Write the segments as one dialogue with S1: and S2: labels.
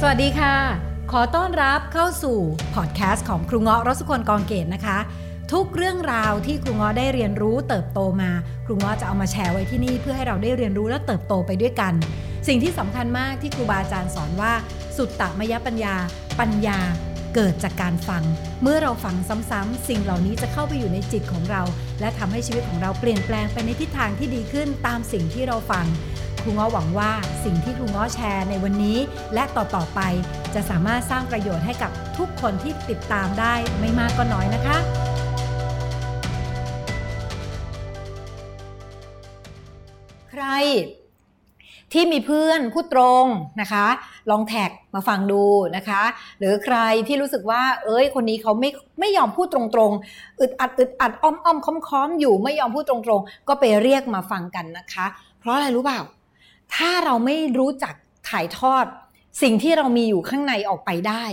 S1: สวัสดีค่ะ ขอต้อนรับเข้าสู่พอดแคสต์ของครูเงาะรสุคนกองเกตนะคะ ทุกเรื่องราวที่ครูเงาะได้เรียนรู้เติบโตมา ครูเงาะจะเอามาแชร์ไว้ที่นี่เพื่อให้เราได้เรียนรู้และเติบโตไปด้วยกัน สิ่งที่สำคัญมากที่ครูบาอาจารย์สอนว่า สุตตมยปัญญา ปัญญาเกิดจากการฟัง เมื่อเราฟังซ้ำๆ สิ่งเหล่านี้จะเข้าไปอยู่ในจิตของเรา และทำให้ชีวิตของเราเปลี่ยนแปลงไปในทิศทางที่ดีขึ้นตามสิ่งที่เราฟัง รูง้อหวังว่าสิ่งที่ครูง้อแชร์ในวันนี้ และต่อๆไปจะสามารถสร้างประโยชน์ให้กับทุกคนที่ติดตามได้ไม่มากก็น้อยนะคะใครที่มีเพื่อนพูดตรงนะคะ ลองแท็กมาฟังดูนะคะ หรือใครที่รู้สึกว่า เอ้ยคนนี้เขาไม่ไม่ยอมพูดตรงๆอึดอัดอึดอัดอ้อมอ้อมค้อมค้อมอยู่ไม่ยอมพูดตรงๆ ก็ไปเรียกมาฟังกันนะคะ เพราะอะไรรู้เปล่า ถ้าเราไม่รู้จักถ่ายทอด สิ่งที่เรามีอยู่ข้างในออกไปได้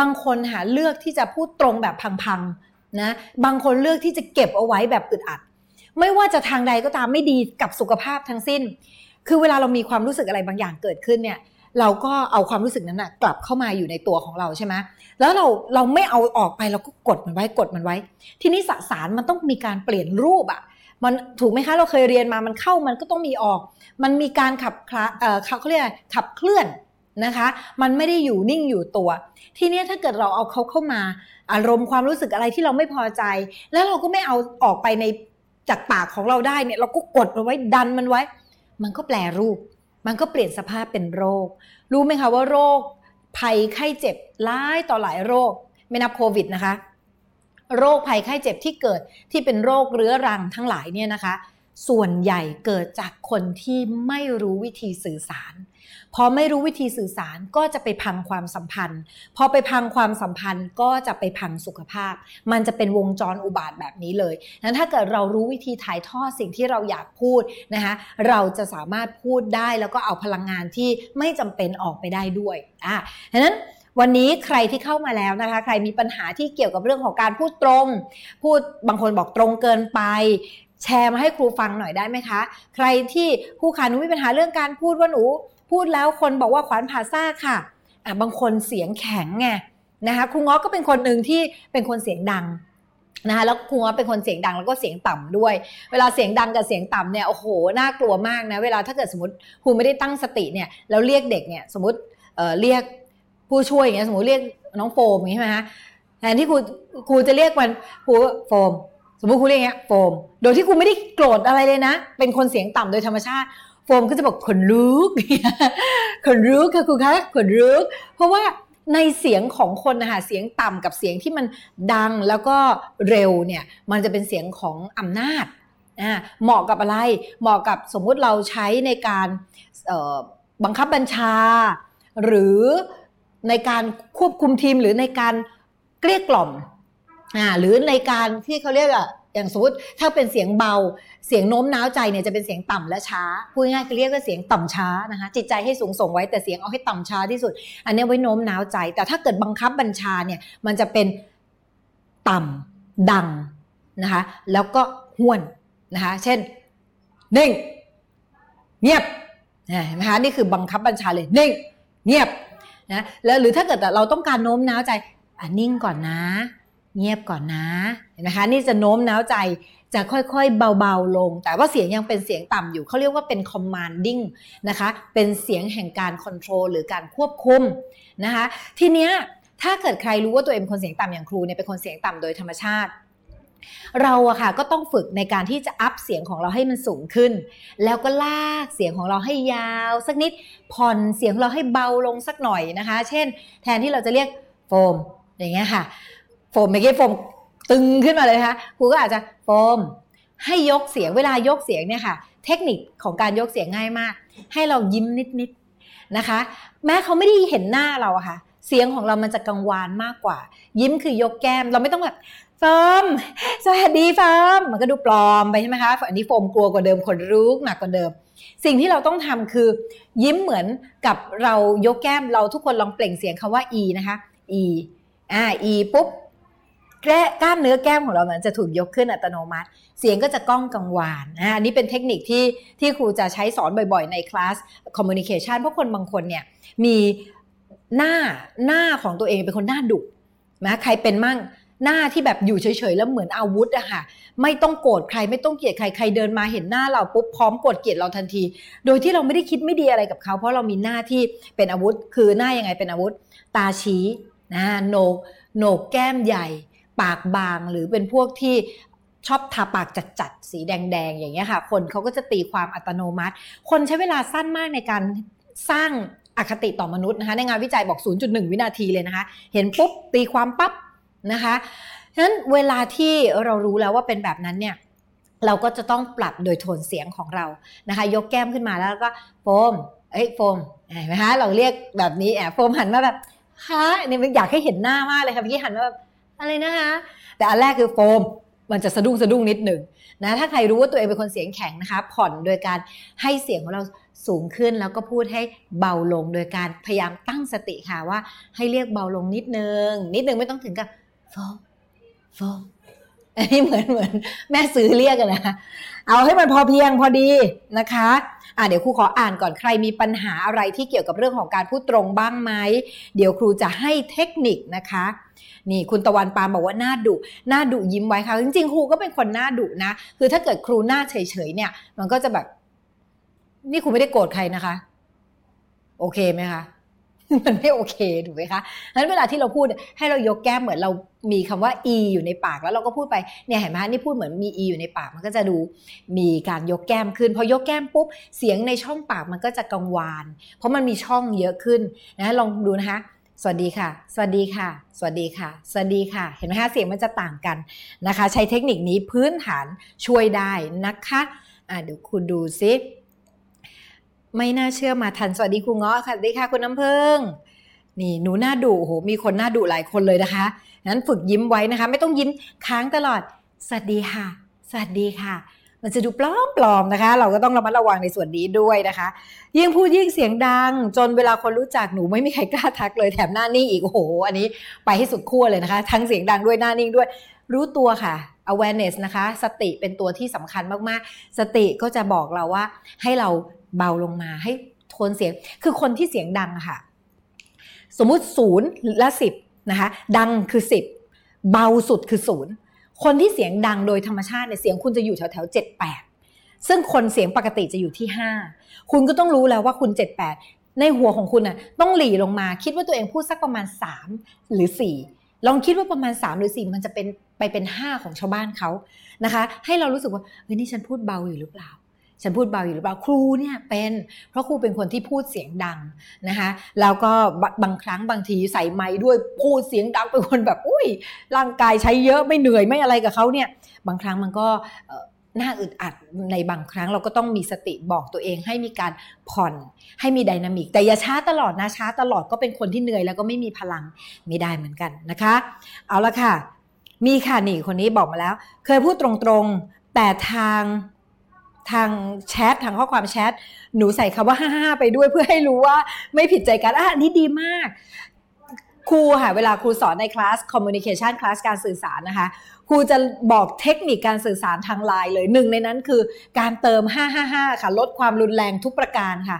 S1: บางคนหาเลือกที่จะพูดตรงแบบพังๆนะบางคนเลือกที่จะเก็บเอาไว้แบบอึดอัด ไม่ว่าจะทางใดก็ตามไม่ดีกับสุขภาพทั้งสิ้น คือเวลาเรามีความรู้สึกอะไรบางอย่างเกิดขึ้นเนี่ยเราก็เอาความรู้สึกนั้นนะกลับเข้ามาอยู่ในตัวของเราใช่ไหมแล้วเราเราไม่เอาออกไปเราก็กดมันไว้กดมันไว้ ทีนี้สสารมันต้องมีการเปลี่ยนรูปอะ มันถูกไหมคะเราเคยเรียนมามันเข้ามันก็ต้องมีออก มันมีการขับคลาเอ่อเขาเรียกขับเคลื่อนนะคะ มันไม่ได้อยู่นิ่งอยู่ตัว ทีนี้ถ้าเกิดเราเอาเขาเข้ามา อารมณ์ความรู้สึกอะไรที่เราไม่พอใจ แล้วเราก็ไม่เอาออกไปในจากปากของเราได้เนี่ยเราก็กดมันไว้ดันมันไว้ มันก็แปลรูป มันก็เปลี่ยนสภาพเป็นโรค รู้ไหมคะว่าโรค ภัยไข้เจ็บหลายต่อหลายโรค ไม่นับโควิดนะคะ โรคภัยไข้เจ็บที่เกิดที่เป็นโรคเรื้อรังทั้งหลายเนี่ยนะคะ ส่วนใหญ่เกิดจากคนที่ไม่รู้วิธีสื่อสาร พอไม่รู้วิธีสื่อสารก็จะไปพังความสัมพันธ์ พอไปพังความสัมพันธ์ก็จะไปพังสุขภาพ มันจะเป็นวงจรอุบาทแบบนี้เลยนั้นถ้าเกิดเรารู้วิธีถ่ายทอดสิ่งที่เราอยากพูดนะคะ เราจะสามารถพูดได้แล้วก็เอาพลังงานที่ไม่จำเป็นออกไปได้ด้วยอะดังนั้น วันนี้ใครที่เข้ามาแล้วนะคะ ใครมีปัญหาที่เกี่ยวกับเรื่องของการพูดตรง พูดบางคนบอกตรงเกินไปแชร์มาให้ครูฟังหน่อยได้ไหมคะ ใครที่ครูขาหนูมีปัญหาเรื่องการพูดว่าหนู พูดแล้วคนบอกว่าขวานผ่าซ่าค่ะอะ บางคนเสียงแข็งไงนะคะครูง้อก็เป็นคนหนึ่งที่เป็นคนเสียงดังนะคะแล้วครูง้อเป็นคนเสียงดังแล้วก็เสียงต่ำด้วย เวลาเสียงดังกับเสียงต่ำเนี่ยโอ้โหน่ากลัวมากนะเวลาถ้าเกิดสมมติครูไม่ได้ตั้งสติเนี่ยแล้วเรียกเด็กเนี่ยสมมติเอ่อเรียก ผู้ช่วยอย่างเงี้ยสมมติเรียกน้องโฟมอย่างนี้ใช่ไหมคะแทนที่ครูครูจะเรียกมันครูโฟม สมมติครูเรียกอย่างเงี้ยโฟม โดยที่ครูไม่ได้โกรธอะไรเลยนะ เป็นคนเสียงต่ำโดยธรรมชาติ โฟมก็จะบอกขนลุกขนลุกค่ะครูคะขนลุกเพราะว่าในเสียงของคนนะคะเสียงต่ำกับเสียงที่มันดังแล้วก็เร็วเนี่ยมันจะเป็นเสียงของอำนาจอ่าเหมาะกับอะไรเหมาะกับสมมุติเราใช้ในการบังคับบัญชา หรือ ในการควบคุมทีมหรือในการเกลี้ยกล่อมอ่าหรือในการที่เขาเรียกอะอย่างสมมติถ้าเป็นเสียงเบาเสียงโน้มน้าวใจเนี่ยจะเป็นเสียงต่ำและช้าพูดง่ายๆก็เรียกว่าเสียงต่ำช้านะคะจิตใจให้สูงส่งไว้แต่เสียงเอาให้ต่ำช้าที่สุด อันนี้ไว้โน้มน้าวใจ แต่ถ้าเกิดบังคับบัญชาเนี่ยมันจะเป็นต่ำดังนะคะแล้วก็ห้วนนะคะเช่นนิ่งเงียบเห็นไหมคะนี่คือบังคับบัญชาเลยนิ่งเงียบ นะแล้วหรือถ้าเกิดเราต้องการโน้มน้าวใจอะนิ่งก่อนนะ เงียบก่อนนะเห็นไหมคะนี่จะโน้มน้าวใจจะค่อยๆเบาๆลง แต่ว่าเสียงยังเป็นเสียงต่ำอยู่เขาเรียกว่าเป็น commanding นะคะเป็นเสียงแห่งการ control หรือการควบคุมนะคะทีเนี้ยถ้าเกิดใครรู้ว่าตัวเองเป็นคนเสียงต่ำอย่างครูเนี่ยเป็นคนเสียงต่ำโดยธรรมชาติ เราอะค่ะก็ต้องฝึกในการที่จะอัพเสียงของเราให้มันสูงขึ้น แล้วก็ลากเสียงของเราให้ยาวสักนิด ผ่อนเสียงเราให้เบาลงสักหน่อยนะคะ เช่น แทนที่เราจะเรียกโฟม อย่างเงี้ยค่ะ โฟมไม่ใช่โฟมตึงขึ้นมาเลยนะคะครูก็อาจจะโฟม ให้ยกเสียงเวลายกเสียงเนี่ยค่ะ เทคนิคของการยกเสียงง่ายมาก ให้เรายิ้มนิดๆนะคะ แม้เขาไม่ได้เห็นหน้าเราอะค่ะ เสียงของเรามันจะกังวานมากกว่า ยิ้มคือยกแก้ม เราไม่ต้องแบบฟอมสวัสดีฟอมมันก็ดูปลอมไปใช่ไหมคะอันนี้โฟมกลัวกว่าเดิมคนรู้หนักกว่าเดิม สิ่งที่เราต้องทำคือ ยิ้มเหมือนกับเรายกแก้มเราทุกคนลองเปล่งเสียงคำว่า e นะคะ e อ่า e ปุ๊บกล้ามเนื้อแก้มของเรามันจะถูกยกขึ้นอัตโนมัติ เสียงก็จะก้องกังวานอันนี้เป็นเทคนิคที่ที่ครูจะใช้สอนบ่อยๆ ในคลาสคอมมูนิเคชันเพราะคนบางคนเนี่ยมี หน้าหน้าของตัวเองเป็นคนหน้าดุนะใครเป็นมั่งหน้าที่แบบอยู่เฉยๆแล้วเหมือนอาวุธอะค่ะ ไม่ต้องโกรธใครไม่ต้องเกลียดใครใครเดินมาเห็นหน้าเราปุ๊บพร้อมโกดเกลียดเราทันที โดยที่เราไม่ได้คิดไม่ดีอะไรกับเขา เพราะเรามีหน้าที่เป็นอาวุธ คือหน้ายังไงเป็นอาวุธ ตาชี้นะโหนกโหนกแก้มใหญ่ ปากบางหรือเป็นพวกที่ชอบทาปากจัดๆสีแดงๆ อย่างเงี้ยค่ะ คนเขาก็จะตีความอัตโนมัติ คนใช้เวลาสั้นมากในการสร้าง อคติต่อมนุษย์นะคะในงานวิจัยบอก 0.1 วินาทีเลยนะคะ เห็นปุ๊บตีความปั๊บนะคะฉะนั้นเวลาที่เรารู้แล้วว่าเป็นแบบนั้นเนี่ยเราก็จะต้องปรับโดยโทนเสียงของเรานะคะ ยกแก้มขึ้นมาแล้วก็โฟมเอ้ยโฟมเห็นไหมคะเราเรียกแบบนี้แอบโฟมหันมาแบบฮะเนี่ยอยากให้เห็นหน้ามากเลยค่ะพี่หันมาแบบอะไรนะคะแต่อันแรกคือโฟมมันจะสะดุ้งสะดุ้งนิดหนึ่งนะถ้าใครรู้ว่าตัวเองเป็นคนเสียงแข็งนะคะ ผ่อนโดยการให้เสียงของเรา สูงขึ้นแล้วก็พูดให้เบาลงโดยการพยายามตั้งสติค่ะว่า ให้เรียกเบาลงนิดนึง นิดนึงไม่ต้องถึงกับโฟมโฟมอันนี้เหมือนเหมือนแม่ซื้อเรียกกันนะ เอาให้มันพอเพียงพอดีนะคะอะเดี๋ยวครูขออ่านก่อนใครมีปัญหาอะไรที่เกี่ยวกับเรื่องของการพูดตรงบ้างไหม เดี๋ยวครูจะให้เทคนิคนะคะ นี่คุณตะวันปานบอกว่าหน้าดุหน้าดุยิ้มไว้ค่ะ จริงๆ ครูก็เป็นคนหน้าดุนะ คือถ้าเกิดครูหน้าเฉยๆเนี่ย มันก็จะแบบ นี่ครูไม่ได้โกรธใครนะคะ โอเคไหมคะมันไม่โอเคถูกไหมคะงั้นเวลาที่เราพูดให้เรายกแก้มเหมือนเรามีคำว่า e อยู่ในปากแล้วเราก็พูดไปเนี่ยเห็นไหมนี่พูดเหมือนมี e อยู่ในปากมันก็จะดูมีการยกแก้มขึ้น พอยกแก้มปุ๊บเสียงในช่องปากมันก็จะกังวาน เพราะมันมีช่องเยอะขึ้นนะลองดูนะคะสวัสดีค่ะ สวัสดีค่ะ สวัสดีค่ะ สวัสดีค่ะ เห็นไหมคะเสียงมันจะต่างกันนะคะ ใช้เทคนิคนี้พื้นฐานช่วยได้นะคะอะเดี๋ยวคุณดูซิ ไม่น่าเชื่อมาทันสวัสดีครูเงาะค่ะสวัสดีค่ะคุณน้ำพึ่งนี่หนูหน้าดุโหมีคนหน้าดุหลายคนเลยนะคะนั้นฝึกยิ้มไว้นะคะ ไม่ต้องยิ้มค้างตลอด สวัสดีค่ะ สวัสดีค่ะ มันจะดูปลอมปลอมนะคะ เราก็ต้องระมัดระวังในส่วนนี้ด้วยนะคะ ยิ่งพูดยิ่งเสียงดัง จนเวลาคนรู้จักหนูไม่มีใครกล้าทักเลยแถมหน้านิ่งอีกโอ้โห อันนี้ไปให้สุดขั้วเลยนะคะ ทั้งเสียงดังด้วยหน้านิ่งด้วย รู้ตัวค่ะ awareness นะคะ สติเป็นตัวที่สำคัญมากๆ สติก็จะบอกเราว่าให้เรา เบาลงมาให้โทนเสียง คือคนที่เสียงดังค่ะ สมมุติศูนย์และสิบนะคะ ดังคือสิบเบาสุดคือศูนย์คนที่เสียงดังโดยธรรมชาติเนี่ยเสียงคุณจะอยู่แถวแถวเจ็ดแปดซึ่งคนเสียงปกติจะอยู่ที่ห้าคุณก็ต้องรู้แล้วว่าคุณเจ็ดแปดในหัวของคุณน่ะต้องหลีลงมาคิดว่าตัวเองพูดสักประมาณสามหรือสี่ลองคิดว่าประมาณ3หรือ4มันจะเป็นไปเป็น5ของชาวบ้านเขานะคะ ให้เรารู้สึกว่าเฮ้ยนี่ฉันพูดเบาอยู่หรือเปล่า ฉันพูดเบาอยู่หรือเปล่าครูเนี่ยเป็นเพราะครูเป็นคนที่พูดเสียงดังนะคะแล้วก็บางครั้งบางทีใส่ไม้ด้วยพูดเสียงดังเป็นคนแบบอุ้ยร่างกายใช้เยอะไม่เหนื่อยไม่อะไรกับเขาเนี่ยบางครั้งมันก็น่าอึดอัดในบางครั้งเราก็ต้องมีสติบอกตัวเองให้มีการผ่อนให้มีดินามิก แต่อย่าช้าตลอดนะช้าตลอดก็เป็นคนที่เหนื่อยแล้วก็ไม่มีพลังไม่ได้เหมือนกันนะคะ เอาละค่ะ มีค่ะนี่คนนี้บอกมาแล้ว เคยพูดตรงๆแต่ทาง ทางแชททางข้อความแชทหนูใส่คำว่าห้าไปด้วยเพื่อให้รู้ว่าไม่ผิดใจกันอะนี่ดีมาก ครูค่ะเวลาครูสอนในคลาส communication คลาสการสื่อสารนะคะครูจะบอกเทคนิคการสื่อสารทางไลน์เลยหนึ่งในนั้นคือการเติม 555 ค่ะ ลดความรุนแรงทุกประการค่ะ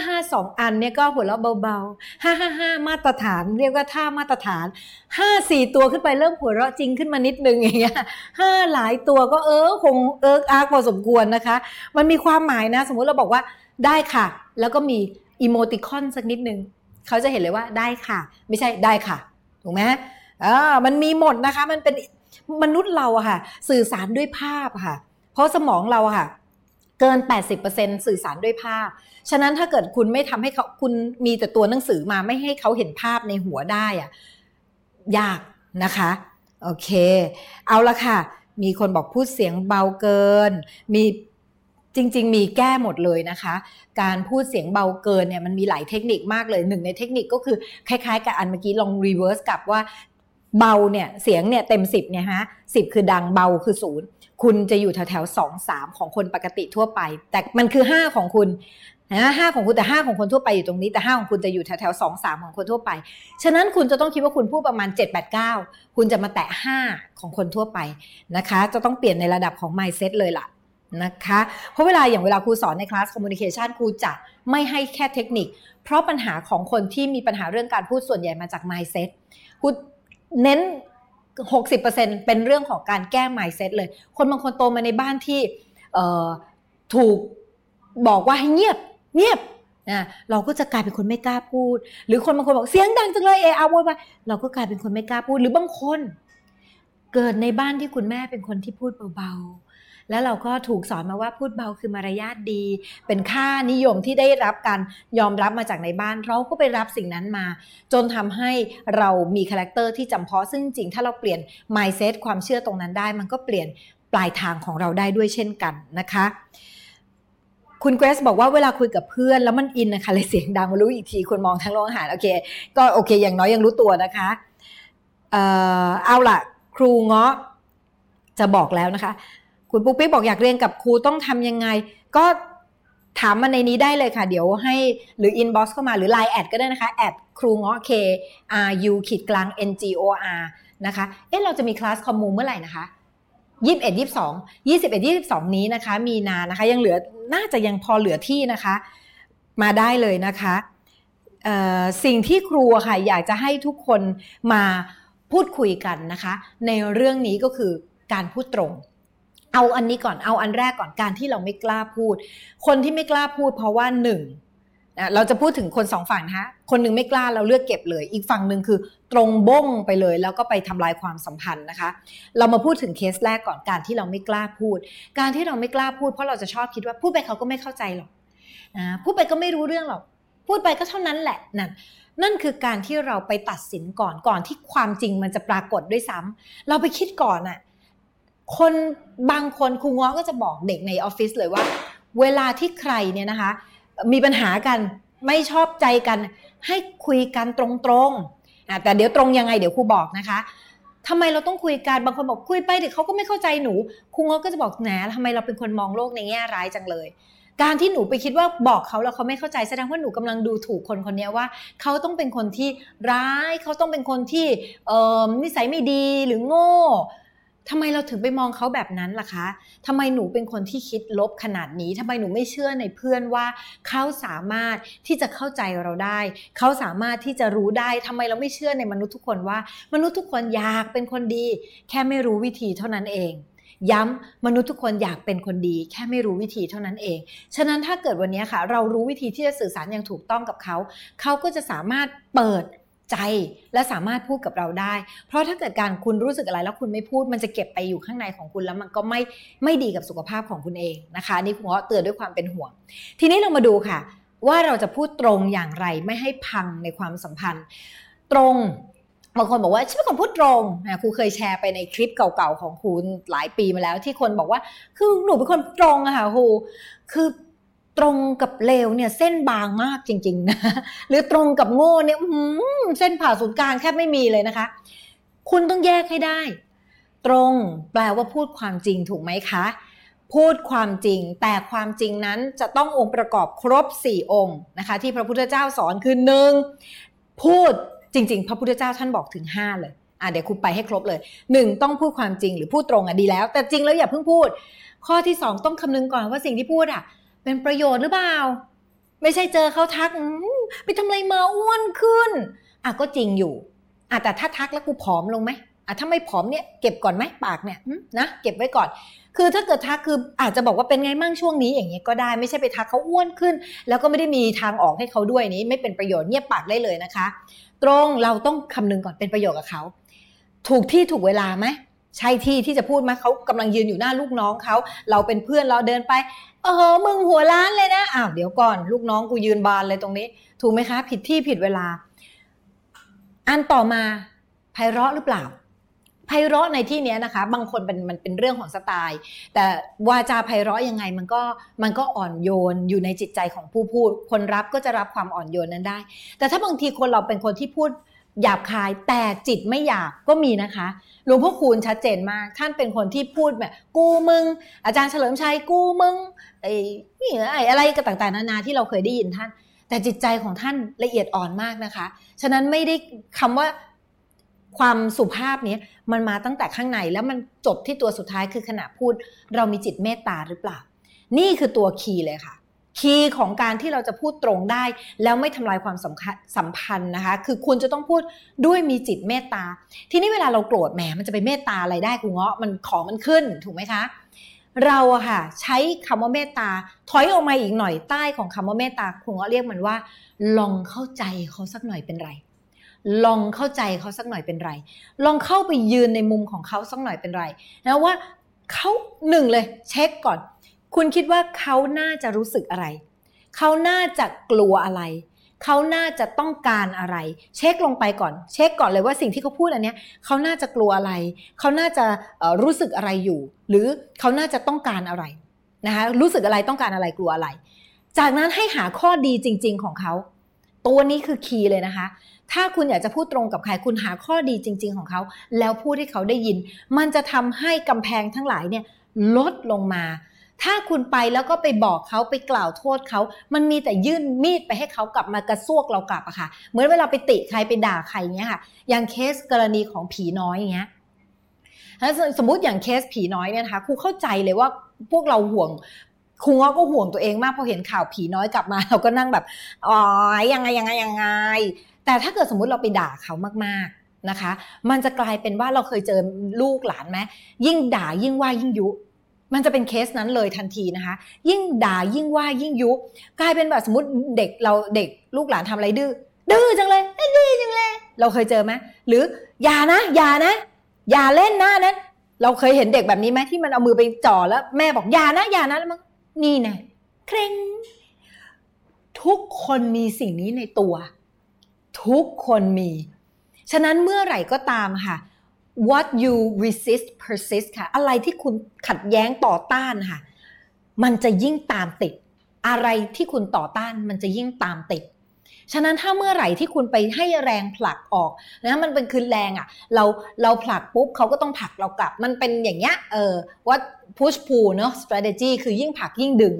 S1: 55 2 อันเนี่ยก็หัวเราะเบาๆ 555 มาตรฐาน เรียกว่าท่ามาตรฐาน 54 ตัวขึ้นไปเริ่มหัวเราะจริงขึ้นมานิดนึงอย่างเงี้ยห้าหลายตัวก็เออคงเอิร์กอาร์กพอสมควรนะคะ มันมีความหมายนะ สมมุติเราบอกว่าได้ค่ะ แล้วก็มี emoticon สักนิดนึง เขาจะเห็นเลยว่าได้ค่ะ ไม่ใช่ได้ค่ะถูกไหมอ่ามันมีหมดนะคะมันเป็นมนุษย์เราอะค่ะ สื่อสารด้วยภาพค่ะ เพราะสมองเราค่ะ เกิน 80%สื่อสารด้วยภาพ ฉะนั้นถ้าเกิดคุณไม่ทำให้เขาคุณมีแต่ตัวหนังสือมาไม่ให้เขาเห็นภาพในหัวได้อะยากนะคะโอเค เอาละค่ะ มีคนบอกพูดเสียงเบาเกิน มี จริง ๆ มีแก้หมดเลยนะคะ การพูดเสียงเบาเกินเนี่ยมันมีหลายเทคนิคมากเลยหนึ่งในเทคนิคก็คือคล้ายๆ กับอันเมื่อกี้ลอง reverse กลับว่าเบาเนี่ยเสียงเนี่ยเต็มสิบเนี่ยฮะสิบคือดังเบาคือศูนย์คุณจะอยู่แถวแถวสองสามของคนปกติทั่วไป แต่มันคือห้าของคุณนะห้าของคุณแต่ห้าของคนทั่วไปอยู่ตรงนี้แต่ห้าของคุณจะอยู่แถวแถวสองสามของคนทั่วไป ฉะนั้นคุณจะต้องคิดว่าคุณพูดประมาณเจ็ดแปดเก้าคุณจะมาแตะห้าของคนทั่วไปนะคะ จะต้องเปลี่ยนในระดับของ mindset เลยล่ะ นะคะ เพราะเวลาอย่างเวลาครูสอนในคลาส communication ครูจะไม่ให้แค่เทคนิค เพราะปัญหาของคนที่มีปัญหาเรื่องการพูดส่วนใหญ่มาจาก mindset ครูเน้น 60%เป็นเรื่องของการแก้ mindset เลย คนบางคนโตมาในบ้านที่ถูกบอกว่าให้เงียบเงียบนะเราก็จะกลายเป็นคนไม่กล้าพูด หรือคนบางคนบอกเสียงดังจังเลยเออาโวยไปเราก็กลายเป็นคนไม่กล้าพูด หรือบางคน เกิดในบ้านที่คุณแม่เป็นคนที่พูดเบาๆ แล้วเราก็ถูกสอนมาว่าพูดเบาคือมารยาทดี เป็นค่านิยมที่ได้รับการยอมรับมาจากในบ้าน เราก็ไปรับสิ่งนั้นมา จนทำให้เรามีคาแรคเตอร์ที่จำเพาะซึ่งจริงถ้าเราเปลี่ยน mindset ความเชื่อตรงนั้นได้ มันก็เปลี่ยนปลายทางของเราได้ด้วยเช่นกันนะคะคุณเกรซบอกว่าเวลาคุยกับเพื่อนแล้วมันอินนะคะเลยเสียงดังรู้อีกทีคุณมองทั้งโรงอาหารโอเค ก็โอเคอย่างน้อยยังรู้ตัวนะคะเออเอาล่ะ ครูเงาะจะบอกแล้วนะคะ คุณปุ๊กปิ๊กบอกอยากเรียนกับครูต้องทำยังไง ก็ถามมาในนี้ได้เลยค่ะ เดี๋ยวให้หรือ inbox เข้ามาหรือ Line แอดก็ได้นะคะ add ครูเงาะ K R U ขีดกลาง N G O R นะคะ เอ๊ะเราจะมีคลาส commu เมื่อไหร่นะคะยี่สิบเอ็ดยี่สิบสองยี่สิบเอ็ดยี่สิบสองนี้นะคะ มีนานะคะ ยังเหลือน่าจะยังพอเหลือที่นะคะ มาได้เลยนะคะสิ่งที่ครูค่ะอยากจะให้ทุกคนมาพูดคุยกันนะคะ ในเรื่องนี้ก็คือการพูดตรง เอาอันนี้ก่อนเอาอันแรกก่อนการที่เราไม่กล้าพูด คนที่ไม่กล้าพูด เพราะว่าหนึ่งเราจะพูดถึงคนสองฝั่งนะคะคนหนึ่งไม่กล้าเราเลือกเก็บเลย อีกฝั่งหนึ่งคือตรงบ้งไปเลย แล้วก็ไปทำลายความสัมพันธ์นะคะ เรามาพูดถึงเคสแรกก่อนการที่เราไม่กล้าพูด การที่เราไม่กล้าพูด เพราะเราจะชอบคิดว่าพูดไปเขาก็ไม่เข้าใจหรอกพูดไปก็ไม่รู้เรื่องหรอก พูดไปก็เท่านั้นแหละนั่นนั่นคือการที่เราไปตัดสินก่อนก่อนที่ความจริงมันจะปรากฏด้วยซ้ำเราไปคิดก่อนอะ คนบางคนครูง้อก็จะบอกเด็กในออฟฟิศเลยว่า เวลาที่ใครเนี่ยนะคะ มีปัญหากันไม่ชอบใจกัน ให้คุยกันตรงๆแต่เดี๋ยวตรงยังไงเดี๋ยวครูบอกนะคะทำไมเราต้องคุยกันบางคนบอกคุยไปเดี๋ยวเขาก็ไม่เข้าใจหนูครูงก็จะบอกแหนทำไมเราเป็นคนมองโลกในแง่ร้ายจังเลย การที่หนูไปคิดว่าบอกเขาแล้วเขาไม่เข้าใจแสดงว่าหนูกำลังดูถูกคนคนนี้ว่า เขาต้องเป็นคนที่ร้ายเขาต้องเป็นคนที่นิสัยไม่ดีหรือโง่ ทำไมเราถึงไปมองเขาแบบนั้นล่ะคะทำไมหนูเป็นคนที่คิดลบขนาดนี้ทำไมหนูไม่เชื่อในเพื่อนว่า เขาสามารถที่จะเข้าใจเราได้ เขาสามารถที่จะรู้ได้ทำไมเราไม่เชื่อในมนุษย์ทุกคนว่า มนุษย์ทุกคนอยากเป็นคนดี แค่ไม่รู้วิธีเท่านั้นเองย้ำมนุษย์ทุกคนอยากเป็นคนดี แค่ไม่รู้วิธีเท่านั้นเอง ฉะนั้นถ้าเกิดวันนี้ค่ะ เรารู้วิธีที่จะสื่อสารอย่างถูกต้องกับเขา เขาก็จะสามารถเปิด ใจและสามารถพูดกับเราได้ เพราะถ้าเกิดการคุณรู้สึกอะไรแล้วคุณไม่พูด มันจะเก็บไปอยู่ข้างในของคุณแล้วมันก็ไม่ไม่ดีกับสุขภาพของคุณเองนะคะนี่คุณก็เตือนด้วยความเป็นห่วง ทีนี้เรามาดูค่ะ ว่าเราจะพูดตรงอย่างไรไม่ให้พังในความสัมพันธ์ ตรงบางคนบอกว่าฉันเป็นคนพูดตรงนะครูเคยแชร์ไปในคลิปเก่าๆของครูหลายปีมาแล้ว ที่คนบอกว่าคือหนูเป็นคนตรงอะค่ะครูคือ ตรงกับเลวเนี่ยเส้นบางมากจริงๆนะหรือตรงกับโง่เนี่ยเส้นผ่าศูนย์กลางแทบไม่มีเลยนะคะ คุณต้องแยกให้ได้ ตรงแปลว่าพูดความจริงถูกไหมคะ พูดความจริง แต่ความจริงนั้นจะต้ององค์ประกอบครบ 4 องค์นะคะ ที่พระพุทธเจ้าสอนคือหนึ่งพูดจริง ๆ พระพุทธเจ้าท่านบอกถึง 5 เลยอะเดี๋ยวคุณไปให้ครบเลยหนึ่งต้องพูดความจริงหรือพูดตรงอะดีแล้ว แต่จริงแล้วอย่าเพิ่งพูด ข้อที่สองต้องคำนึงก่อนว่าสิ่งที่พูดอะ เป็นประโยชน์หรือเปล่า ไม่ใช่เจอเขาทักไปทำอะไรมาอ้วนขึ้นอะก็จริงอยู่อะแต่ถ้าทักแล้วกูผอมลงไหมอะถ้าไม่ผอมเนี่ยเก็บก่อนไหมปากเนี่ยนะเก็บไว้ก่อน คือถ้าเกิดทักคืออาจจะบอกว่าเป็นไงมั่งช่วงนี้อย่างเงี้ยก็ได้ไม่ใช่ไปทักเขาอ้วนขึ้น แล้วก็ไม่ได้มีทางออกให้เขาด้วยนี้ ไม่เป็นประโยชน์เงียบปากได้เลยนะคะ ตรงเราต้องคำนึงก่อนเป็นประโยชน์กับเขาถูกที่ถูกเวลาไหม ใช่ที่ที่จะพูดไหมเขากำลังยืนอยู่หน้าลูกน้องเขาเราเป็นเพื่อนเราเดินไปเออมึงหัวล้านเลยนะอ้าวเดี๋ยวก่อน ลูกน้องกูยืนบานเลยตรงนี้ ถูกไหมคะ ผิดที่ผิดเวลา อันต่อมาไพเราะหรือเปล่าไพเราะในที่นี้นะคะ บางคนเป็นมันเป็นเรื่องของสไตล์ แต่วาจาไพเราะยังไงมันก็มันก็อ่อนโยนอยู่ในจิตใจของผู้พูด คนรับก็จะรับความอ่อนโยนนั้นได้ แต่ถ้าบางทีคนเราเป็นคนที่พูด หยาบคายแต่จิตไม่หยาบก็มีนะคะหลวงพ่อคูณชัดเจนมาก ท่านเป็นคนที่พูดแบบกูมึง อาจารย์เฉลิมชัยกูมึงไอ้นี่ไอ้อะไรก็ต่างๆนานาที่เราเคยได้ยินท่าน แต่จิตใจของท่านละเอียดอ่อนมากนะคะ ฉะนั้นไม่ได้คำว่าความสุภาพนี้มันมาตั้งแต่ข้างในแล้วมันจบที่ตัวสุดท้ายคือขณะพูด เรามีจิตเมตตาหรือเปล่า นี่คือตัวคีย์เลยค่ะ คีย์ของการที่เราจะพูดตรงได้ แล้วไม่ทำลายความสัมสัมพันธ์นะคะ คือคุณจะต้องพูดด้วยมีจิตเมตตา ทีนี้เวลาเราโกรธแหมมันจะไปเมตตาอะไรได้คุณเงาะมันของมันขึ้นถูกไหมคะ เราอะค่ะ ใช้คำว่าเมตตา ถอยออกมาอีกหน่อยใต้ของคำว่าเมตตาคุณเงาะเรียกมันว่า ลองเข้าใจเขาสักหน่อยเป็นไรลองเข้าใจเขาสักหน่อยเป็นไร ลองเข้าไปยืนในมุมของเขาสักหน่อยเป็นไรนะว่าเขาหนึ่งเลย เช็คก่อน คุณคิดว่าเขาน่าจะรู้สึกอะไร เขาน่าจะกลัวอะไร เขาน่าจะต้องการอะไร เช็คลงไปก่อน เช็คก่อนเลยว่าสิ่งที่เขาพูดอันนี้เขาน่าจะกลัวอะไร เขาน่าจะรู้สึกอะไรอยู่ หรือเขาน่าจะต้องการอะไรนะคะรู้สึกอะไรต้องการอะไรกลัวอะไร จากนั้นให้หาข้อดีจริง ๆ ของเขา ตัวนี้คือคีย์เลยนะคะ ถ้าคุณอยากจะพูดตรงกับใครคุณหาข้อดีจริง ๆ ของเขา แล้วพูดให้เขาได้ยิน มันจะทำให้กำแพงทั้งหลายเนี่ยลดลงมา ถ้าคุณไปแล้วก็ไปบอกเขาไปกล่าวโทษเขา มันมีแต่ยื่นมีดไปให้เขากลับมากระซวกเรากลับอะค่ะ เหมือนเวลาไปติใครไปด่าใครเงี้ยค่ะ อย่างเคสกรณีของผีน้อยอย่างเงี้ยสมมติอย่างเคสผีน้อยเนี่ยนะคะครูเข้าใจเลยว่าพวกเราห่วงครูง้อก็ห่วงตัวเองมากพอเห็นข่าวผีน้อยกลับมา เราก็นั่งแบบอ๋อยังไงยังไงยังไง แต่ถ้าเกิดสมมุติเราไปด่าเขามากๆนะคะ มันจะกลายเป็นว่าเราเคยเจอลูกหลานไหมยิ่งด่ายิ่งว่ายิ่งยุ มันจะเป็นเคสนั้นเลยทันทีนะคะ ยิ่งด่ายิ่งว่ายิ่งยุกลายเป็นแบบสมมติเด็กเราเด็กลูกหลานทำอะไรดื้อดื้อจังเลยดื้อจังเลย เราเคยเจอไหมหรืออย่านะอย่านะ อย่าเล่นนะนั้น เราเคยเห็นเด็กแบบนี้ไหมที่มันเอามือไปจ่อแล้วแม่บอกอย่านะอย่านะแล้วมันนี่ไงเคร่งทุกคนมีสิ่งนี้ในตัว ทุกคนมี ฉะนั้นเมื่อไหร่ก็ตามค่ะ what you resist persist ค่ะ อะไรที่คุณขัดแย้งต่อต้านค่ะ มันจะยิ่งตามติด อะไรที่คุณต่อต้านมันจะยิ่งตามติด ฉะนั้นถ้าเมื่อไหร่ที่คุณไปให้แรงผลักออกนะมันเป็นคือแรงอะ่ะ เราเราผลักปุ๊บเขาก็ต้องผลักเรากลับ มันเป็นอย่างเงี้ยเออว่า push pull เนาะ strategy คือยิ่งผลักยิ่งดึง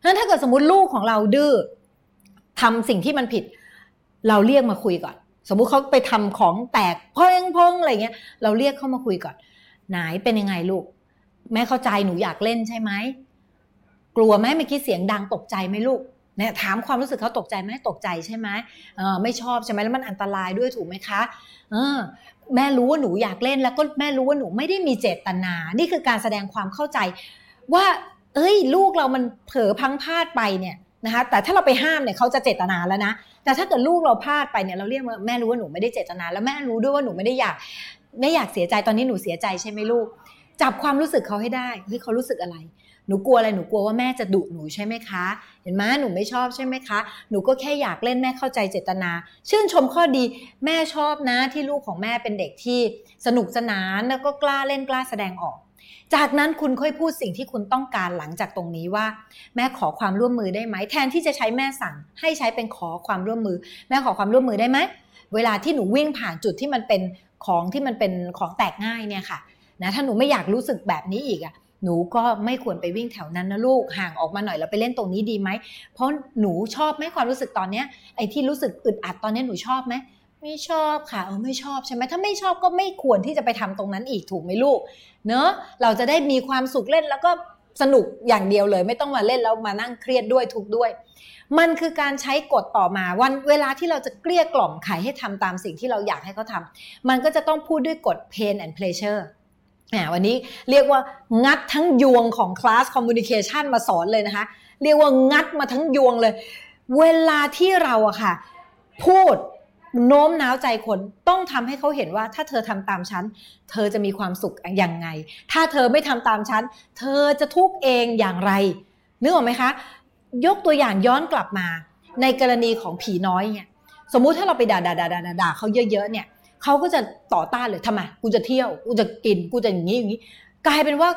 S1: ฉะนั้นถ้าเกิดสมมติลูกของเราดื้อทำสิ่งที่มันผิด เราเรียกมาคุยก่อน สมมุติเขาไปทำของแตกพองพองอะไรเงี้ย เราเรียกเข้ามาคุยก่อน ไหนเป็นยังไงลูก แม่เข้าใจหนูอยากเล่นใช่ไหมกลัวไหมเมื่อกี้เสียงดังตกใจไหมลูกเนี่ยถามความรู้สึกเขาตกใจไหมตกใจใช่ไหมเออไม่ชอบใช่ไหมแล้วมันอันตรายด้วยถูกไหมคะ เออ แม่รู้ว่าหนูอยากเล่นแล้วก็แม่รู้ว่าหนูไม่ได้มีเจตนา นี่คือการแสดงความเข้าใจ ว่า เอ้ย ลูกเรามันเผลอพังพลาดไปเนี่ย นะคะแต่ถ้าเราไปห้ามเนี่ยเขาจะเจตนาแล้วนะ แต่ถ้าเกิดลูกเราพลาดไปเนี่ยเราเรียกว่าแม่รู้ว่าหนูไม่ได้เจตนา แล้วแม่รู้ด้วยว่าหนูไม่ได้อยากไม่อยากเสียใจตอนนี้หนูเสียใจใช่ไหมลูก จับความรู้สึกเขาให้ได้เฮ้ยเขารู้สึกอะไร หนูกลัวอะไรหนูกลัวว่าแม่จะดุหนูใช่ไหมคะ เห็นไหมหนูไม่ชอบใช่ไหมคะ หนูก็แค่อยากเล่นแม่เข้าใจเจตนา ชื่นชมข้อดีแม่ชอบนะที่ลูกของแม่เป็นเด็กที่สนุกสนานแล้วก็กล้าเล่นกล้าแสดงออก จากนั้นคุณค่อยพูดสิ่งที่คุณต้องการหลังจากตรงนี้ว่า แม่ขอความร่วมมือได้ไหม แทนที่จะใช้แม่สั่ง ให้ใช้เป็นขอความร่วมมือ แม่ขอความร่วมมือได้ไหมเวลาที่หนูวิ่งผ่านจุดที่มันเป็นของที่มันเป็นของแตกง่ายเนี่ยค่ะนะถ้าหนูไม่อยากรู้สึกแบบนี้อีกอะหนูก็ไม่ควรไปวิ่งแถวนั้นนะลูกห่างออกมาหน่อยแล้วไปเล่นตรงนี้ดีไหมเพราะหนูชอบไหมความรู้สึกตอนเนี้ยไอ้ที่รู้สึกอึดอัดตอนนี้หนูชอบไหม ไม่ชอบค่ะเออไม่ชอบใช่ไหมถ้าไม่ชอบก็ไม่ควรที่จะไปทำตรงนั้นอีกถูกไหมลูก เนอะเราจะได้มีความสุขเล่นแล้วก็สนุกอย่างเดียวเลย ไม่ต้องมาเล่นแล้วมานั่งเครียดด้วยทุกด้วย มันคือการใช้กฎต่อมาวันเวลาที่เราจะเกลี้ยกล่อมใครให้ทำตามสิ่งที่เราอยากให้เขาทามันก็จะต้องพูดด้วยกฎ pain and pleasure วันนี้เรียกว่างัดทั้งยวงของคลาสคอมมูนิเคชันมาสอนเลยนะคะ เรียกว่างัดมาทั้งยวงเลย เวลาที่เราอะค่ะ พูด โน้มน้าวใจคนต้องทำให้เขาเห็นว่า ถ้าเธอทำตามฉัน เธอจะมีความสุขอย่างไง ถ้าเธอไม่ทำตามฉัน เธอจะทุกข์เองอย่างไรนึกออกไหมคะ ยกตัวอย่างย้อนกลับมา ในกรณีของผีน้อยเนี่ยสมมุติถ้าเราไปด่าด่าด่าด่าด่าเขาเยอะๆเนี่ยเขาก็จะต่อต้านเลยทำไมกูจะเที่ยวกูจะกินกูจะอย่างนี้อย่างนี้กลายเป็นว่า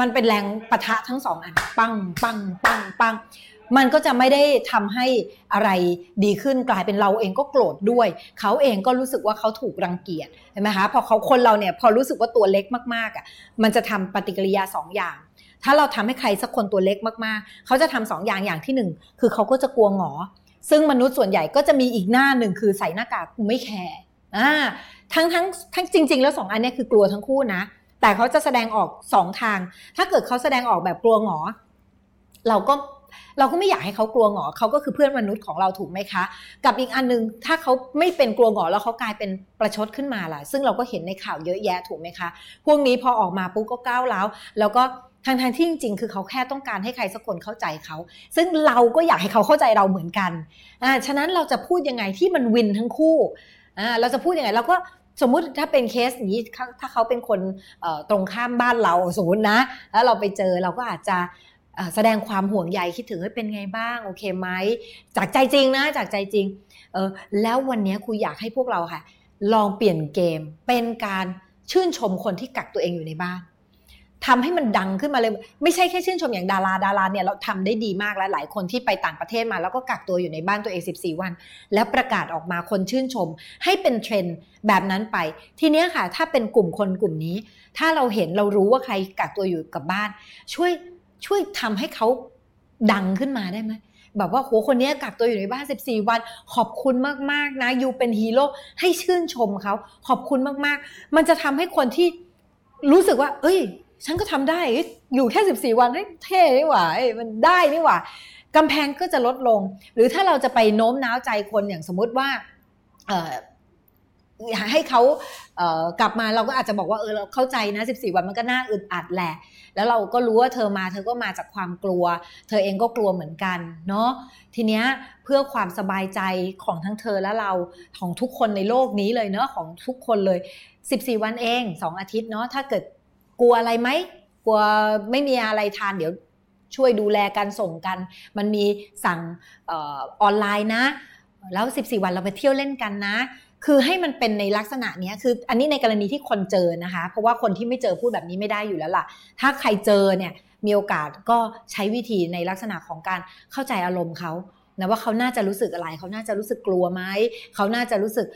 S1: มันเป็นแรงปะทะทั้งสองอัน ปังปังปังปัง มันก็จะไม่ได้ทำให้อะไรดีขึ้นกลายเป็นเราเองก็โกรธด้วย เขาเองก็รู้สึกว่าเขาถูกรังเกียจเห็นไหมคะพอเขาคนเราเนี่ยพอรู้สึกว่าตัวเล็กมากๆอะมันจะทำปฏิกิริยา2ออย่าง ถ้าเราทำให้ใครสักคนตัวเล็กมากๆ เขาจะทำสองอย่างอย่างที่หนึ่งคือเขาก็จะกลัวหงอ ซึ่งมนุษย์ส่วนใหญ่ก็จะมีอีกหน้าหนึ่งคือใส่หน้ากากไม่แคร์อ่าทั้งทั้งทั้งจริง ๆ แล้วสองอันนี้คือกลัวทั้งคู่นะ แต่เขาจะแสดงออกสองทาง ถ้าเกิดเขาแสดงออกแบบกลัวหงอ เราก็ เราก็ไม่อยากให้เขากลัวหงอเขาก็คือเพื่อนมนุษย์ของเราถูกไหมคะ กับอีกอันนึงถ้าเขาไม่เป็นกลัวหงอแล้วเขากลายเป็นประชดขึ้นมาล่ะ ซึ่งเราก็เห็นในข่าวเยอะแยะถูกไหมคะ พวกนี้พอออกมาปุ๊บก็ก้าวแล้ว แล้วก็ทางทางที่จริงๆ คือเขาแค่ต้องการให้ใครสักคนเข้าใจเขา ซึ่งเราก็อยากให้เขาเข้าใจเราเหมือนกันอ่าฉะนั้นเราจะพูดยังไงที่มันวินทั้งคู่อ่าเราจะพูดยังไงเราก็สมมุติถ้าเป็นเคสนี้ถ้าเขาเป็นคนตรงข้ามบ้านเราสมมตินะ แล้วเราไปเจอเราก็อาจจะ แสดงความห่วงใยคิดถึงให้เป็นไงบ้าง โอเคไหมจากใจจริงนะ จากใจจริงเออแล้ววันนี้ครูอยากให้พวกเราค่ะ ลองเปลี่ยนเกมเป็นการชื่นชมคนที่กักตัวเองอยู่ในบ้านทำให้มันดังขึ้นมาเลย ไม่ใช่แค่ชื่นชมอย่างดาราดาราเนี่ยเราทำได้ดีมากแล้วหลายคนที่ไปต่างประเทศมา แล้วก็กักตัวอยู่ในบ้านตัวเอง14 วัน แล้วประกาศออกมาคนชื่นชม ให้เป็นเทรนด์แบบนั้นไป ทีนี้ค่ะ ถ้าเป็นกลุ่มคนกลุ่มนี้ ถ้าเราเห็นเรารู้ว่าใครกักตัวอยู่กับบ้าน ช่วย ช่วยทำให้เขาดังขึ้นมาได้ไหมแบบว่าโหคนนี้กักตัวอยู่ในบ้าน 14 วัน ขอบคุณมากๆนะยูเป็นฮีโร่ให้ชื่นชมเขาขอบคุณมากๆ มันจะทำให้คนที่รู้สึกว่า เอ้ย ฉันก็ทำได้อยู่แค่สิบสี่วันเท่นี่หว่ามันได้นี่หว่ากำแพงก็จะลดลง หรือถ้าเราจะไปโน้มน้าวใจคนอย่างสมมติว่า ให้เขาเกลับมาเราก็อาจจะบอกว่าเออเราเข้าใจนะ 14 วันมันก็น่าอึดอัดแหละ แล้วเราก็รู้ว่าเธอมาเธอก็มาจากความกลัว เธอเองก็กลัวเหมือนกันเนาะทีเนี้ยเพื่อความสบายใจของทั้งเธอและเราของทุกคนในโลกนี้เลยเนาะของทุกคนเลย 14 วันเอง 2 อาทิตย์เนาะถ้าเกิดกลัวอะไรไหมกลัวไม่มีอะไรทานเดี๋ยวช่วยดูแลกันส่งกัน มันมีสั่งออนไลน์นะ แล้ว 14 วันเราไปเที่ยวเล่นกันนะ คือให้มันเป็นในลักษณะนี้คืออันนี้ในกรณีที่คนเจอนะคะ เพราะว่าคนที่ไม่เจอพูดแบบนี้ไม่ได้อยู่แล้วล่ะ ถ้าใครเจอเนี่ยมีโอกาสก็ใช้วิธีในลักษณะของการเข้าใจอารมณ์เขานะว่าเขาน่าจะรู้สึกอะไร เขาน่าจะรู้สึกกลัวไหมเขาน่าจะรู้สึก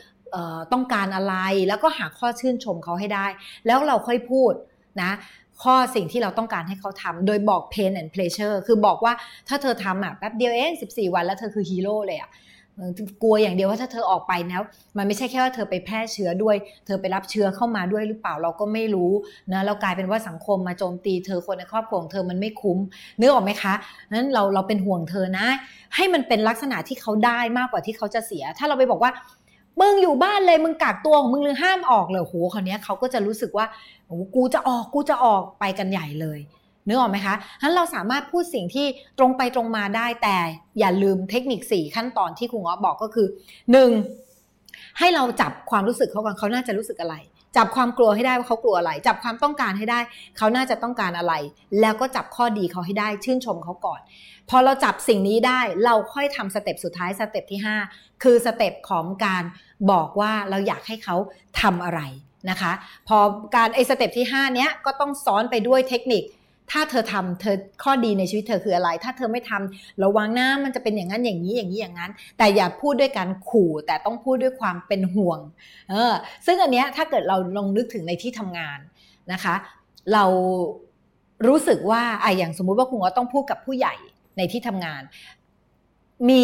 S1: ต้องการอะไรแล้วก็หาข้อชื่นชมเขาให้ได้ แล้วเราค่อยพูดนะข้อสิ่งที่เราต้องการให้เขาทำโดยบอก pain and pleasure คือบอกว่าถ้าเธอทำอะแป๊บเดียวเอง 14 วันแล้วเธอคือฮีโร่เลยอะ กลัวอย่างเดียวว่าถ้าเธอออกไปแล้ว มันไม่ใช่แค่ว่าเธอไปแพร่เชื้อด้วย เธอไปรับเชื้อเข้ามาด้วยหรือเปล่าเราก็ไม่รู้นะเรากลายเป็นว่าสังคมมาโจมตีเธอคนในครอบครัวของเธอมันไม่คุ้มนื้อออกไหมคะนั้นเราเราเป็นห่วงเธอนะ ให้มันเป็นลักษณะที่เขาได้มากกว่าที่เขาจะเสีย ถ้าเราไปบอกว่ามึงอยู่บ้านเลยมึงกักตัวของมึงหรือห้ามออกเลยโหคราวนี้เขาก็จะรู้สึกว่าโอ้กูจะออกกูจะออกไปกันใหญ่เลย นึกออกไหมคะฉะนั้นเราสามารถพูดสิ่งที่ตรงไปตรงมาได้แต่อย่าลืมเทคนิค 4 ขั้นตอนที่ครูง้อบอกก็คือ 1. ให้เราจับความรู้สึกเขาก่อนเขาน่าจะรู้สึกอะไร จับความกลัวให้ได้ว่าเขากลัวอะไร จับความต้องการให้ได้ เขาน่าจะต้องการอะไร แล้วก็จับข้อดีเขาให้ได้ ชื่นชมเขาก่อน พอเราจับสิ่งนี้ได้เราค่อยทำสเต็ปสุดท้ายสเต็ปที่ 5 คือสเต็ปของการบอกว่าเราอยากให้เขาทำอะไรนะคะ พอการไอสเต็ปที่ 5 เนี้ยก็ต้องซ้อนไปด้วยเทคนิค ถ้าเธอทำเธอข้อดีในชีวิตเธอคืออะไร ถ้าเธอไม่ทำระวังหน้ามันจะเป็นอย่างนั้นอย่างนี้อย่างนี้อย่างนั้น แต่อย่าพูดด้วยการขู่แต่ต้องพูดด้วยความเป็นห่วงเออซึ่งอันเนี้ยถ้าเกิดเราลองนึกถึงในที่ทำงานนะคะ เรารู้สึกว่าไอ้อย่างสมมุติว่าคุณก็ต้องพูดกับผู้ใหญ่ในที่ทำงาน มี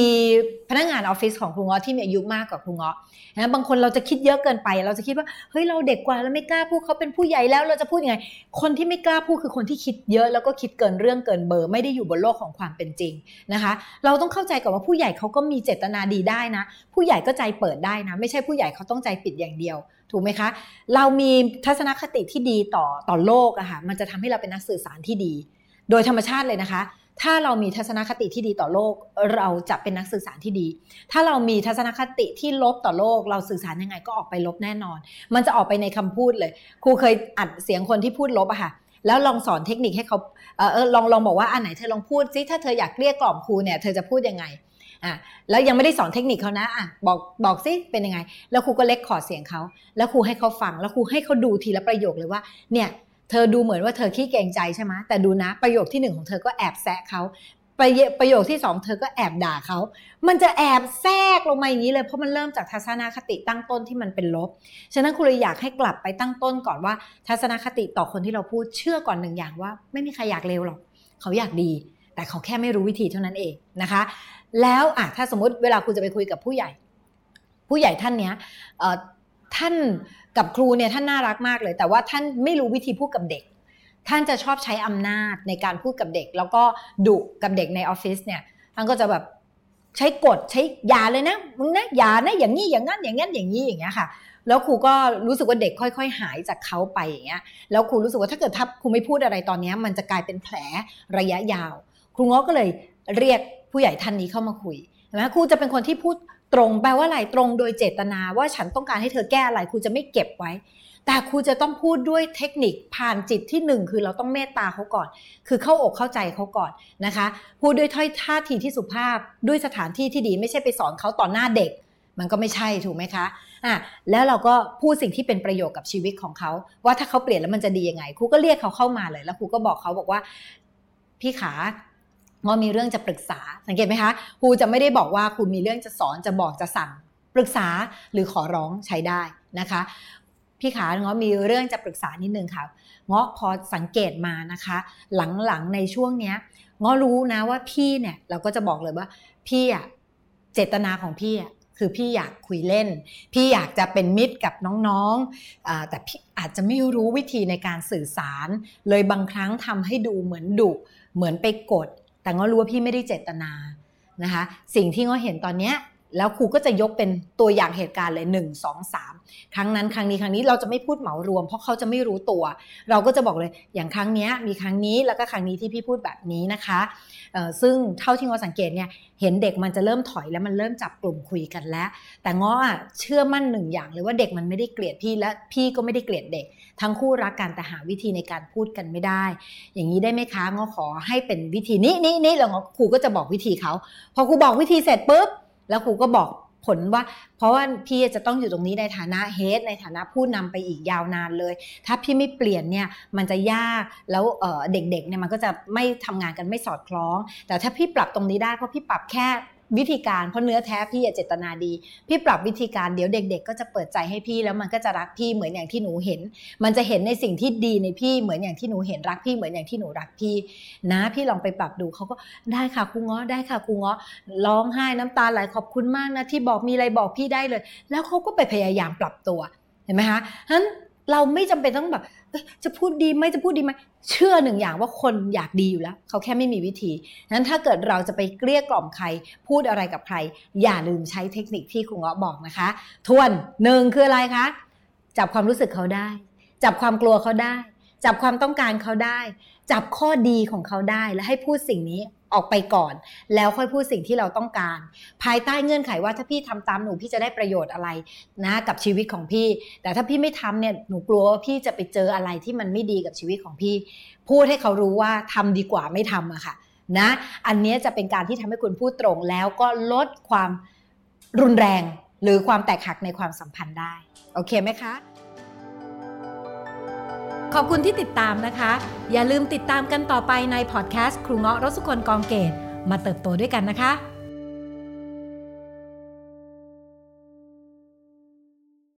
S1: พนักงานออฟฟิศของครูเงาะที่มีอายุมากกว่าครูเงาะนะบางคนเราจะคิดเยอะเกินไป เราจะคิดว่าเฮ้ยเราเด็กกว่าเราไม่กล้าพูดเขาเป็นผู้ใหญ่แล้วเราจะพูดยังไง คนที่ไม่กล้าพูดคือคนที่คิดเยอะแล้วก็คิดเกินเรื่องเกินเบอร์ ไม่ได้อยู่บนโลกของความเป็นจริงนะคะ เราต้องเข้าใจก่อนว่าผู้ใหญ่เขาก็มีเจตนาดีได้นะ ผู้ใหญ่ก็ใจเปิดได้นะ ไม่ใช่ผู้ใหญ่เขาต้องใจปิดอย่างเดียวถูกไหมคะ เรามีทัศนคติที่ดีต่อต่อโลกอะค่ะมันจะทำให้เราเป็นนักสื่อสารที่ดี โดยธรรมชาติเลยนะคะ ถ้าเรามีทัศนคติที่ดีต่อโลก เราจะเป็นนักสื่อสารที่ดี ถ้าเรามีทัศนคติที่ลบต่อโลก เราสื่อสารยังไงก็ออกไปลบแน่นอน มันจะออกไปในคำพูดเลย ครูเคยอัดเสียงคนที่พูดลบอะค่ะแล้วลองสอนเทคนิคให้เขาเออลองลองบอกว่าอันไหนเธอลองพูดซิถ้าเธออยากเรียกกล่อมครูเนี่ยเธอจะพูดยังไงอะแล้วยังไม่ได้สอนเทคนิคเขานะอะบอกบอกซิเป็นยังไง แล้วครูก็เล็กขอเสียงเขาแล้วครูให้เขาฟัง แล้วครูให้เขาดูทีละประโยคเลยว่าเนี่ย เธอดูเหมือนว่าเธอขี้เกรงใจใช่ไหมแต่ดูนะประโยคที่หนึ่งของเธอก็แอบแซะเขาประโยคที่สองเธอก็แอบด่าเขา มันจะแอบแทรกลงมาอย่างนี้เลย เพราะมันเริ่มจากทัศนคติตั้งต้นที่มันเป็นลบ ฉะนั้นคุณเลยอยากให้กลับไปตั้งต้นก่อนว่า ทัศนคติต่อคนที่เราพูดเชื่อก่อนหนึ่งอย่างว่า ไม่มีใครอยากเลวหรอก เขาอยากดี แต่เขาแค่ไม่รู้วิธีเท่านั้นเองนะคะ แล้วอะถ้าสมมติเวลาคุณจะไปคุยกับผู้ใหญ่ ผู้ใหญ่ท่านเนี้ย ท่านกับครูเนี่ยท่านน่ารักมากเลย แต่ว่าท่านไม่รู้วิธีพูดกับเด็ก ท่านจะชอบใช้อำนาจในการพูดกับเด็ก แล้วก็ดุกับเด็กในออฟฟิศเนี่ยท่านก็จะแบบใช้กฎใช้ยาเลยนะมึงนะยานะอย่างนี้อย่างนั้นอย่างนั้นอย่างนี้อย่างเงี้ยค่ะ แล้วครูก็รู้สึกว่าเด็กค่อย ๆ หายจากเขาไปอย่างเงี้ยแล้วครูรู้สึกว่าถ้าเกิดถ้าครูไม่พูดอะไรตอนนี้มันจะกลายเป็นแผลระยะยาว ครูง้อก็เลยเรียกผู้ใหญ่ท่านนี้เข้ามาคุยนะครูจะเป็นคนที่พูด ตรงแปลว่าอะไรตรงโดยเจตนาว่าฉันต้องการให้เธอแก้อะไรครูจะไม่เก็บไว้ แต่ครูจะต้องพูดด้วยเทคนิคผ่านจิตที่หนึ่งคือเราต้องเมตตาเขาก่อน คือเข้าอกเข้าใจเขาก่อนนะคะ พูดด้วยถ้อยท่าทีที่สุภาพด้วยสถานที่ที่ดีไม่ใช่ไปสอนเขาต่อหน้าเด็ก มันก็ไม่ใช่ถูกไหมคะอะแล้วเราก็พูดสิ่งที่เป็นประโยชน์กับชีวิตของเขา ว่าถ้าเขาเปลี่ยนแล้วมันจะดียังไงครูก็เรียกเขาเข้ามาเลยแล้วครูก็บอกเขาบอกว่าพี่ขา ว่ามีเรื่องจะปรึกษาสังเกตไหมคะครูจะไม่ได้บอกว่าคุณมีเรื่องจะสอนจะบอกจะสั่งปรึกษาหรือขอร้องใช้ได้นะคะพี่ขาเงาะมีเรื่องจะปรึกษานิดนึงค่ะเงาะพอสังเกตมานะคะ หลังๆในช่วงเนี้ยเงาะรู้นะว่าพี่เนี่ยเราก็จะบอกเลยว่าพี่อะเจตนาของพี่อะคือพี่อยากคุยเล่น พี่อยากจะเป็นมิตรกับน้องๆแต่พี่อาจจะไม่รู้วิธีในการสื่อสาร เลยบางครั้งทำให้ดูเหมือนดุเหมือนไปกด แต่ง้อรู้ว่าพี่ไม่ได้เจตนานะคะ สิ่งที่ง้อเห็นตอนเนี้ย แล้วครูก็จะยกเป็นตัวอย่างเหตุการณ์เลย 1 2 3 ครั้งนั้นครั้งนี้ครั้งนี้เราจะไม่พูดเหมารวม เพราะเขาจะไม่รู้ตัว เราก็จะบอกเลยอย่างครั้งนี้มีครั้งนี้แล้วก็ครั้งนี้ที่พี่พูดแบบนี้นะคะซึ่งเท่าที่งอสังเกตเนี่ยเห็นเด็กมันจะเริ่มถอยแล้วมันเริ่มจับกลุ่มคุยกันแล้ว แต่ง้อเชื่อมั่นหนึ่งอย่างเลยว่าเด็กมันไม่ได้เกลียดพี่และพี่ก็ไม่ได้เกลียดเด็ก ทั้งคู่รักกันแต่หาวิธีในการพูดกันไม่ได้ อย่างนี้ได้ไหมคะง้อขอให้เป็นวิธีนี้นี้นี้แล้วครูก็จะบอกวิธีเขาพอครูบอกวิธีเสร็จปุ๊บ แล้วครูก็บอกผลว่า เพราะว่าพี่จะต้องอยู่ตรงนี้ในฐานะเฮดในฐานะผู้นำไปอีกยาวนานเลย ถ้าพี่ไม่เปลี่ยนเนี่ยมันจะยากแล้วเด็กๆเนี่ยมันก็จะไม่ทำงานกันไม่สอดคล้อง แต่ถ้าพี่ปรับตรงนี้ได้เพราะพี่ปรับแค่ วิธีการเพราะเนื้อแท้พี่เจตนาดี พี่ปรับวิธีการเดี๋ยวเด็ก ๆ ก็จะเปิดใจให้พี่แล้วมันก็จะรักพี่เหมือนอย่างที่หนูเห็น มันจะเห็นในสิ่งที่ดีในพี่เหมือนอย่างที่หนูเห็นรักพี่เหมือนอย่างที่หนูรักพี่ นะ พี่ลองไปปรับดูเขาก็ได้ค่ะครูง้อได้ค่ะครูง้อร้องไห้น้ำตาไหลขอบคุณมากนะที่บอกมีอะไรบอกพี่ได้เลย แล้วเขาก็ไปพยายามปรับตัวเห็นไหมคะฉะนั้นเราไม่จำเป็นต้องแบบ จะพูดดีไหมจะพูดดีไหมเชื่อหนึ่งอย่างว่าคนอยากดีอยู่แล้ว เขาแค่ไม่มีวิธีนั้นถ้าเกิดเราจะไปเกลี้ยกล่อมใคร พูดอะไรกับใคร อย่าลืมใช้เทคนิคที่ครูเงาะบอกนะคะ ทวนหนึ่งคืออะไรคะ จับความรู้สึกเขาได้ จับความกลัวเขาได้ จับความต้องการเขาได้ จับข้อดีของเขาได้และให้พูดสิ่งนี้ ออกไปก่อน แล้วค่อยพูดสิ่งที่เราต้องการ ภายใต้เงื่อนไขว่าถ้าพี่ทำตามหนูพี่จะได้ประโยชน์อะไรนะกับชีวิตของพี่ แต่ถ้าพี่ไม่ทำเนี่ยหนูกลัวว่าพี่จะไปเจออะไรที่มันไม่ดีกับชีวิตของพี่ พูดให้เขารู้ว่าทำดีกว่าไม่ทำอะค่ะนะ อันนี้จะเป็นการที่ทำให้คุณพูดตรงแล้วก็ลดความรุนแรง หรือความแตกหักในความสัมพันธ์ได้ โอเคไหมคะ ขอบคุณที่ติดตามนะคะ อย่าลืมติดตามกันต่อไปในพอดแคสต์ครูเงาะรสุคนกองเกตมาเติบโตด้วยกันนะคะ